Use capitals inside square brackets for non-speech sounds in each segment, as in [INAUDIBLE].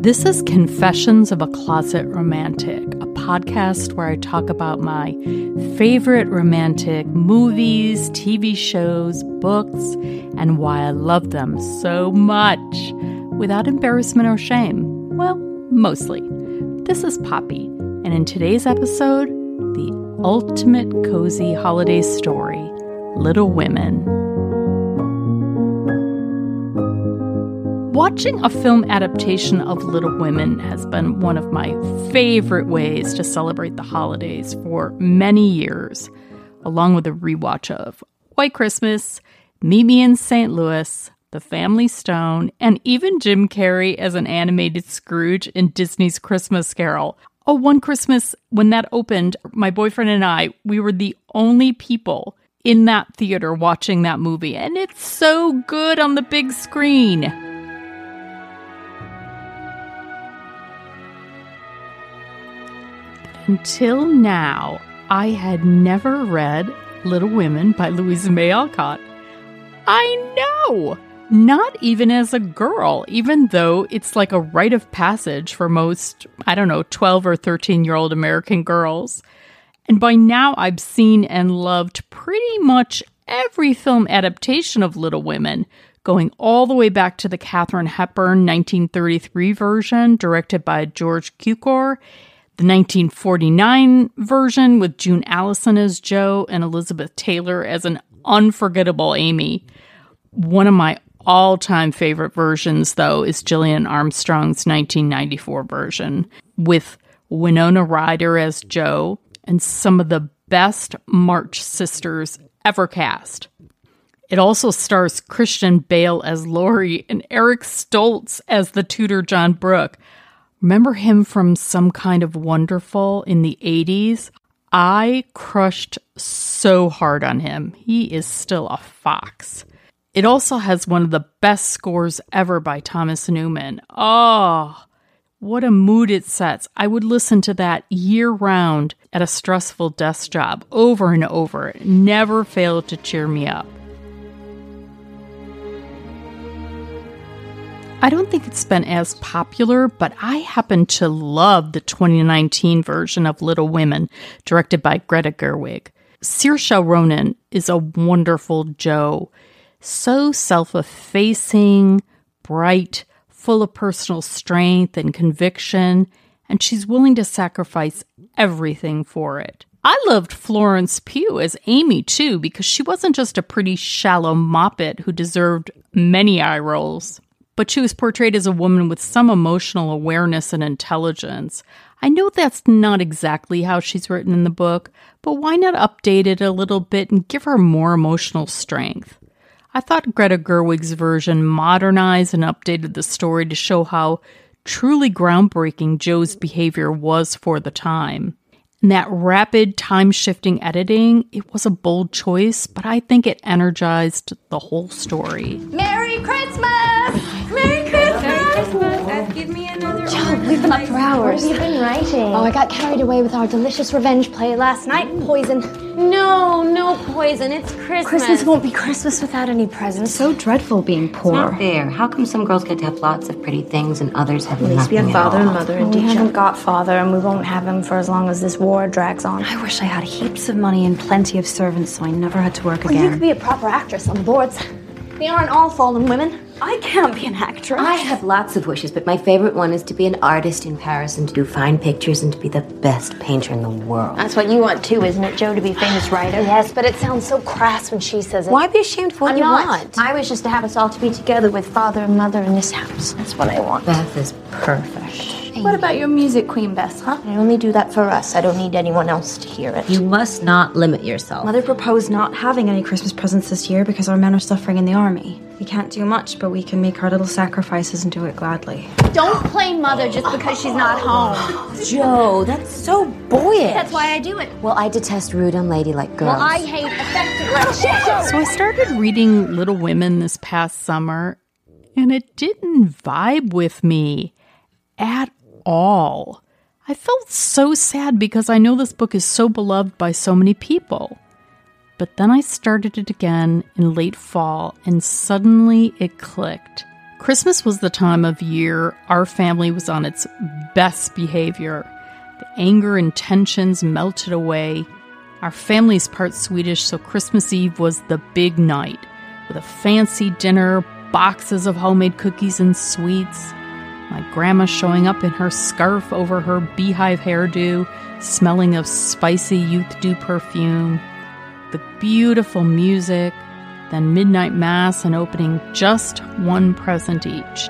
This is Confessions of a Closet Romantic, a podcast where I talk about my favorite romantic movies, TV shows, books, and why I love them so much without embarrassment or shame. Well, mostly. This is Poppy, and in today's episode, the ultimate cozy holiday story Little Women. Watching a film adaptation of Little Women has been one of my favorite ways to celebrate the holidays for many years, along with a rewatch of White Christmas, Meet Me in St. Louis, The Family Stone, and even Jim Carrey as an animated Scrooge in Disney's Christmas Carol. Oh, one Christmas when that opened, my boyfriend and I, we were the only people in that theater watching that movie, and it's so good on the big screen. Until now, I had never read Little Women by Louisa May Alcott. I know! Not even as a girl, even though it's like a rite of passage for most, I don't know, 12 or 13 year old American girls. And by now, I've seen and loved pretty much every film adaptation of Little Women, going all the way back to the Katharine Hepburn 1933 version, directed by George Cukor, the 1949 version with June Allyson as Jo and Elizabeth Taylor as an unforgettable Amy. One of my all time favorite versions, though, is Gillian Armstrong's 1994 version with Winona Ryder as Jo and some of the best March sisters ever cast. It also stars Christian Bale as Laurie and Eric Stoltz as the tutor John Brooke. Remember him from some kind of wonderful in the 80s? I crushed so hard on him. He is still a fox. It also has one of the best scores ever by Thomas Newman. Oh, what a mood it sets. I would listen to that year round at a stressful desk job over and over. It never failed to cheer me up. I don't think it's been as popular, but I happen to love the 2019 version of Little Women, directed by Greta Gerwig. Saoirse Ronan is a wonderful Jo, so self effacing, bright, full of personal strength and conviction, and she's willing to sacrifice everything for it. I loved Florence Pugh as Amy too, because she wasn't just a pretty shallow moppet who deserved many eye rolls but she was portrayed as a woman with some emotional awareness and intelligence. I know that's not exactly how she's written in the book, but why not update it a little bit and give her more emotional strength? I thought Greta Gerwig's version modernized and updated the story to show how truly groundbreaking Jo's behavior was for the time. And that rapid time shifting editing, it was a bold choice, but I think it energized the whole story. Merry Christmas! Me we've been up for hours. We've been writing? Oh, I got carried away with our delicious revenge play last night. Poison. No, no poison. It's Christmas. Christmas won't be Christmas without any presents. So dreadful being poor. It's not fair. How come some girls get to have lots of pretty things and others have At least nothing we have at father and mother oh, and we teacher. haven't got father, and we won't have him for as long as this war drags on. I wish I had heaps of money and plenty of servants so I never had to work again. Well, you could be a proper actress on the boards. They aren't all fallen women. I can't be an actress. I have lots of wishes, but my favorite one is to be an artist in Paris and to do fine pictures and to be the best painter in the world. That's what you want too, isn't it, Jo? to be a famous writer? Yes, but it sounds so crass when she says it. Why be ashamed of what I'm you not. want? My wish is to have us all to be together with father and mother in this house. That's what I want. Beth is perfect. What about your music queen, Bess, huh? I only do that for us. I don't need anyone else to hear it. You must not limit yourself. Mother proposed not having any Christmas presents this year because our men are suffering in the army. We can't do much, but we can make our little sacrifices and do it gladly. Don't play mother just because she's not home. Jo, that's so boyish. That's why I do it. Well, I detest rude, unladylike girls. Well, I hate affected like shit. So I started reading Little Women this past summer, and it didn't vibe with me at all. I felt so sad because I know this book is so beloved by so many people. But then I started it again in late fall, and suddenly it clicked. Christmas was the time of year our family was on its best behavior. The anger and tensions melted away. Our family's part Swedish, so Christmas Eve was the big night with a fancy dinner, boxes of homemade cookies and sweets. My grandma showing up in her scarf over her beehive hairdo, smelling of spicy Youth Dew perfume. The beautiful music, then midnight mass and opening just one present each.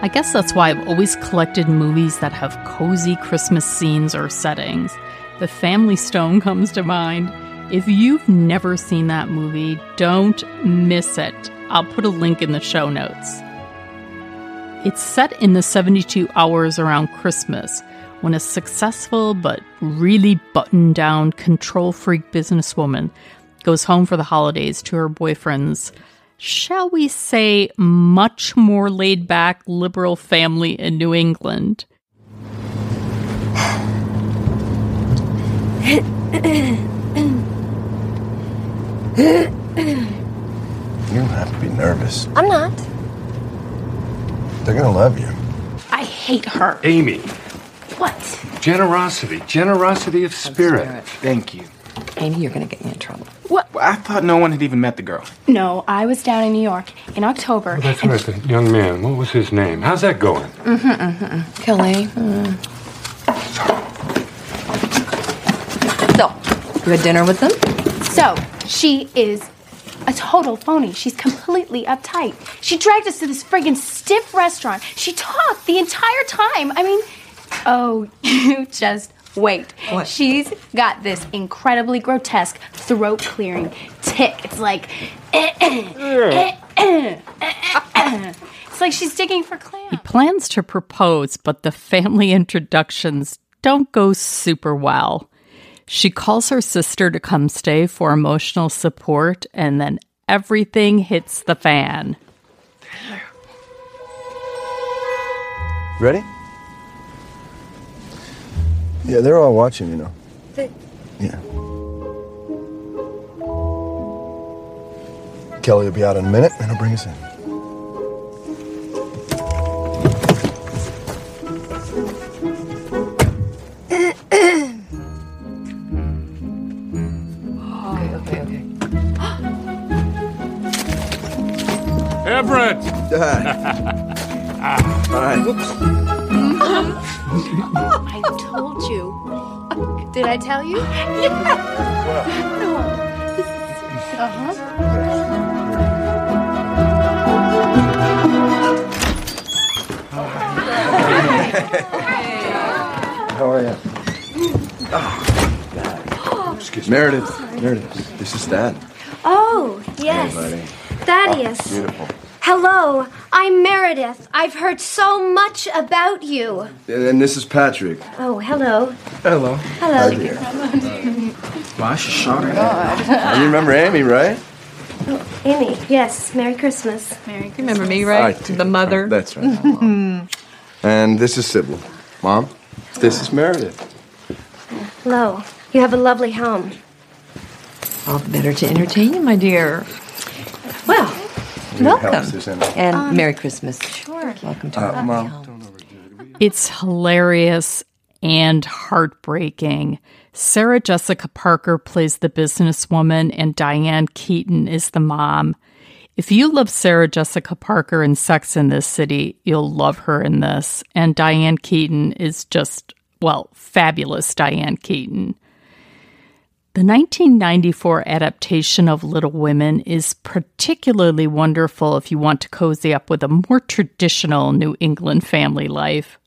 I guess that's why I've always collected movies that have cozy Christmas scenes or settings. The Family Stone comes to mind. If you've never seen that movie, don't miss it. I'll put a link in the show notes. It's set in the 72 hours around Christmas when a successful but really buttoned down control freak businesswoman goes home for the holidays to her boyfriend's shall we say, much more laid back liberal family in New England. [LAUGHS] You don't have to be nervous. I'm not. They're gonna love you. I hate her. Amy, What? generosity, generosity of spirit. Thank you. Amy, you're gonna get me in trouble. What? Well, I thought no one had even met the girl. No, I was down in New York in October. Oh, that's right, the young man. What was his name? How's that going? Mhm. Kelly. So, you had dinner with them? So, she is a total phony. She's completely uptight. She dragged us to this friggin' stiff restaurant. She talked the entire time. I mean, oh, [LAUGHS] you just wait. What? She's got this incredibly grotesque throat clearing tick. It's like, [CLEARS THROAT] it's like she's digging for clams. He plans to propose, but the family introductions don't go super well. She calls her sister to come stay for emotional support, and then everything hits the fan. Ready? Yeah, they're all watching, you know. Yeah. Kelly will be out in a minute, and he'll bring us in. Everett! [LAUGHS] All right. [LAUGHS] I told you. Did I tell you? Uh-huh. How are you? Oh, Excuse me. Meredith. Meredith, this is Dad. Oh, yes. buddy. Thaddeus. Beautiful. Hello, I'm Meredith. I've heard so much about you. And this is Patrick. Oh, hello. Hello. Hello. Hi, dear. Wow, she shot her. You remember Amy, right? Oh, Amy, yes. Merry Christmas. You remember me, Hi, right? dear. the mother. That's right. and this is Sybil. Mom, this is Meredith. Hello. You have a lovely home. All the better to entertain you, my dear. Well, Need help, welcome. Susan. And Merry Christmas. Sure. Welcome to Uh, our Mom, home. It's hilarious and heartbreaking. Sarah Jessica Parker plays the businesswoman, and Diane Keaton is the mom. If you love Sarah Jessica Parker in Sex and the City, you'll love her in this. And Diane Keaton is just, well, fabulous Diane Keaton. The 1994 adaptation of Little Women is particularly wonderful if you want to cozy up with a more traditional New England family life.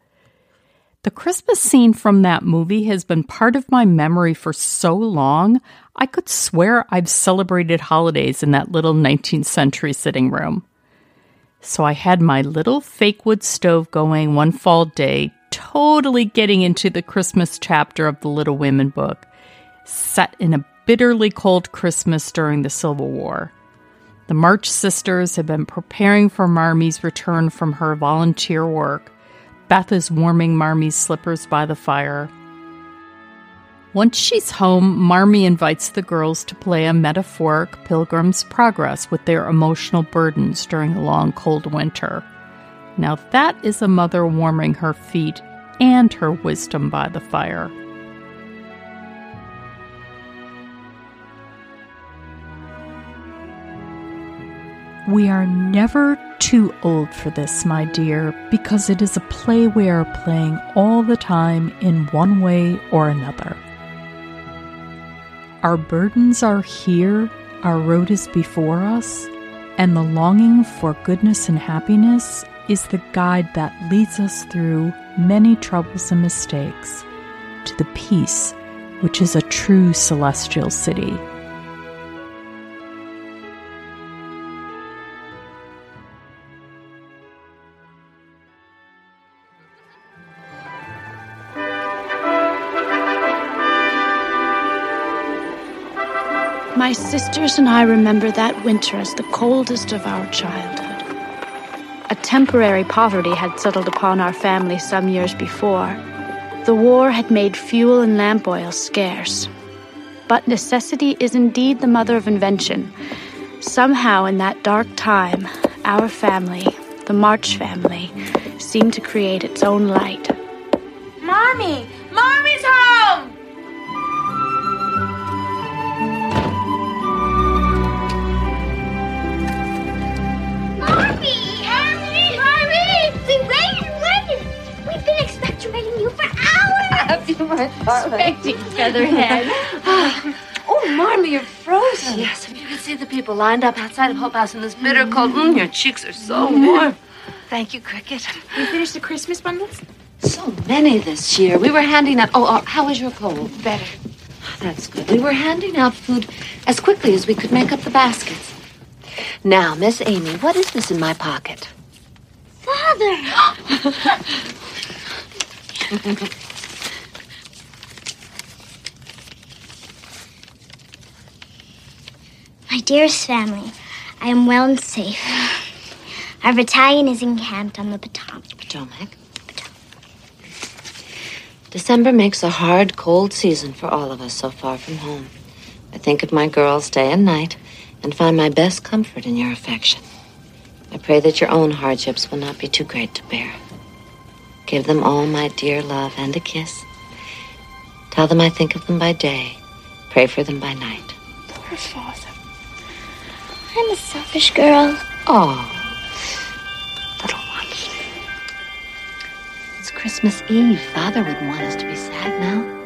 The Christmas scene from that movie has been part of my memory for so long, I could swear I've celebrated holidays in that little 19th century sitting room. So I had my little fake wood stove going one fall day, totally getting into the Christmas chapter of the Little Women book, set in a bitterly cold Christmas during the Civil War. The March sisters have been preparing for Marmee's return from her volunteer work, Beth is warming Marmee's slippers by the fire. Once she's home, Marmee invites the girls to play a metaphoric pilgrim's progress with their emotional burdens during a long cold winter. Now, that is a mother warming her feet and her wisdom by the fire. We are never too old for this, my dear, because it is a play we are playing all the time in one way or another. Our burdens are here, our road is before us, and the longing for goodness and happiness is the guide that leads us through many troubles and mistakes to the peace which is a true celestial city. My sisters and I remember that winter as the coldest of our childhood. A temporary poverty had settled upon our family some years before. The war had made fuel and lamp oil scarce. But necessity is indeed the mother of invention. Somehow, in that dark time, our family, the March family, seemed to create its own light. Marmee! Marmee's home! Hours. you, my darling. Expecting Featherhead. [SIGHS] oh, Marmee, you're frozen. Yes, if you could see the people lined up outside of Hope House in this bitter cold, mm, your cheeks are so warm. Thank you, Cricket. You finished the Christmas bundles? So many this year. We were handing out. Oh, oh how was your cold? Better. That's good. We were handing out food as quickly as we could make up the baskets. Now, Miss Amy, what is this in my pocket? Father! [LAUGHS] My dearest family, I am well and safe. Our battalion is encamped on the Potomac. Potomac? December makes a hard, cold season for all of us so far from home. I think of my girls day and night and find my best comfort in your affection. I pray that your own hardships will not be too great to bear. Give them all my dear love and a kiss. Tell them I think of them by day, pray for them by night. Poor father. I'm a selfish girl. Oh, little one. It's Christmas Eve. Father would want us to be sad now.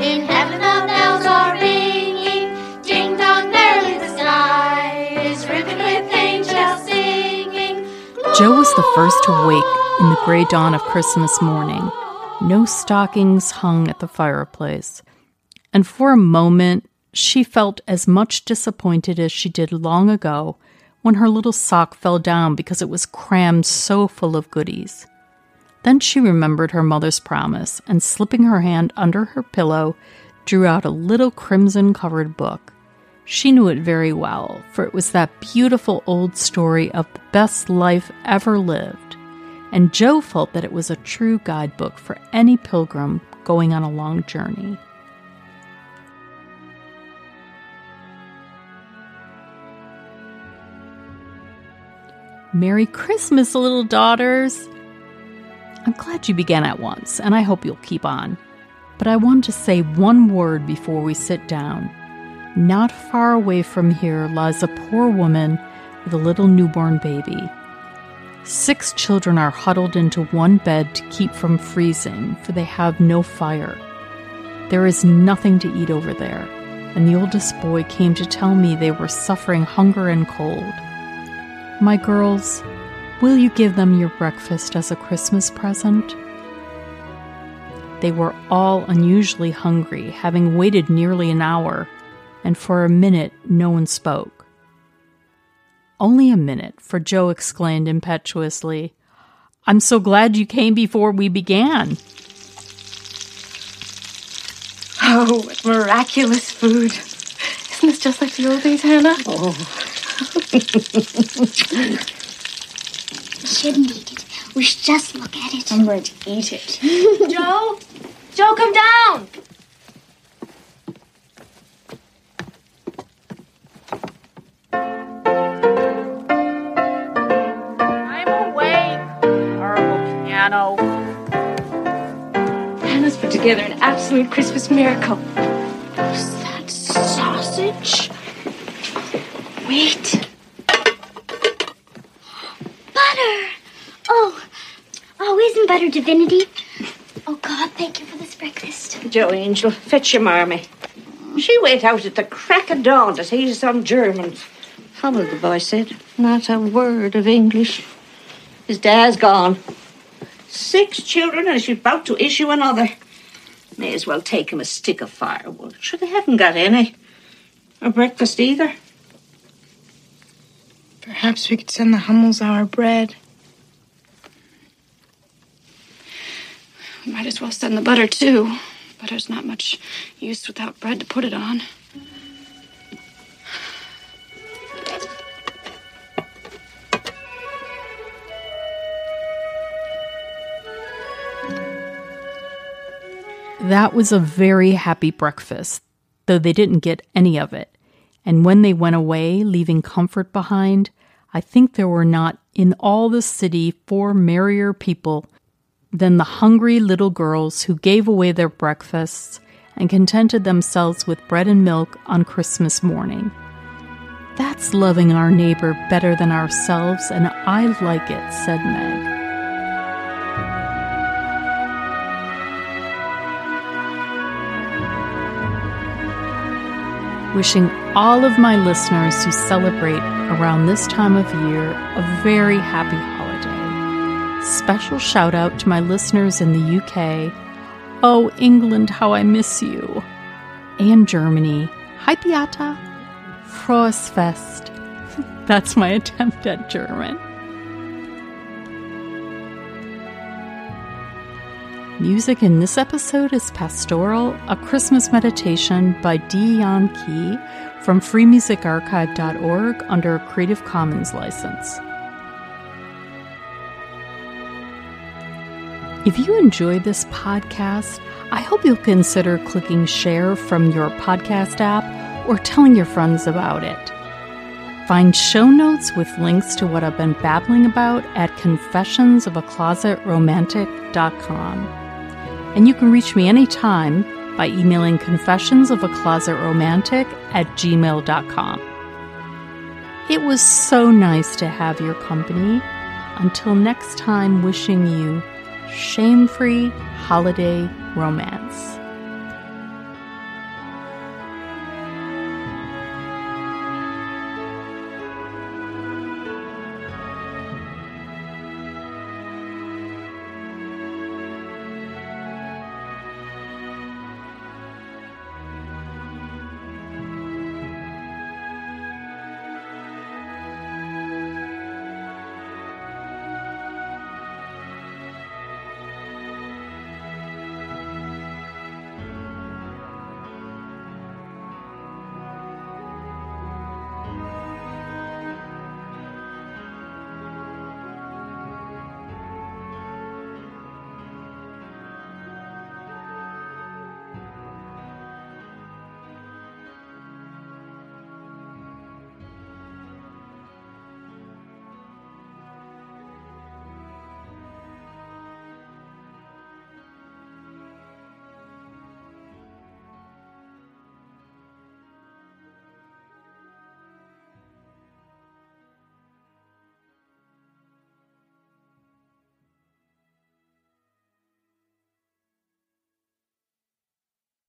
In heaven the bells are ringing, ding dong merrily the sky is ripping with angels singing. Jo was the first to wake in the gray dawn of Christmas morning. No stockings hung at the fireplace. And for a moment, she felt as much disappointed as she did long ago when her little sock fell down because it was crammed so full of goodies. Then she remembered her mother's promise and, slipping her hand under her pillow, drew out a little crimson covered book. She knew it very well, for it was that beautiful old story of the best life ever lived, and Jo felt that it was a true guidebook for any pilgrim going on a long journey. Merry Christmas, little daughters! I'm glad you began at once, and I hope you'll keep on. But I want to say one word before we sit down. Not far away from here lies a poor woman with a little newborn baby. Six children are huddled into one bed to keep from freezing, for they have no fire. There is nothing to eat over there, and the oldest boy came to tell me they were suffering hunger and cold. My girls, will you give them your breakfast as a Christmas present? They were all unusually hungry, having waited nearly an hour, and for a minute no one spoke. Only a minute, for Jo exclaimed impetuously, I'm so glad you came before we began. Oh, what miraculous food. Isn't this just like the old days, Hannah? Oh. We shouldn't eat it. We should just look at it. I'm going to eat it. [LAUGHS] Jo? Jo, come down! I'm awake. Horrible piano. Hannah's put together an absolute Christmas miracle. Divinity? Oh, God, thank you for this breakfast. Jo Angel, fetch your Marmee. She went out at the crack of dawn to see some Germans. Hummel, the boy said. Not a word of English. His dad's gone. Six children, and she's about to issue another. May as well take him a stick of firewood. Sure, they haven't got any. Or breakfast either. Perhaps we could send the Hummels our bread. Might as well send the butter too. Butter's not much use without bread to put it on. That was a very happy breakfast, though they didn't get any of it. And when they went away, leaving comfort behind, I think there were not in all the city four merrier people than the hungry little girls who gave away their breakfasts and contented themselves with bread and milk on Christmas morning. That's loving our neighbor better than ourselves, and I like it, said Meg. wishing all of my listeners who celebrate around this time of year a very happy. Special shout out to my listeners in the UK. Oh, England, how I miss you. And Germany. Hi, Beata. Frohes Fest. [LAUGHS] That's my attempt at German. Music in this episode is Pastoral, a Christmas meditation by Dion Key from freemusicarchive.org under a Creative Commons license. If you enjoyed this podcast, I hope you'll consider clicking share from your podcast app or telling your friends about it. Find show notes with links to what I've been babbling about at confessionsofaclosetromantic.com. And you can reach me anytime by emailing confessionsofaclosetromantic at gmail.com. It was so nice to have your company. Until next time, wishing you shame free holiday romance.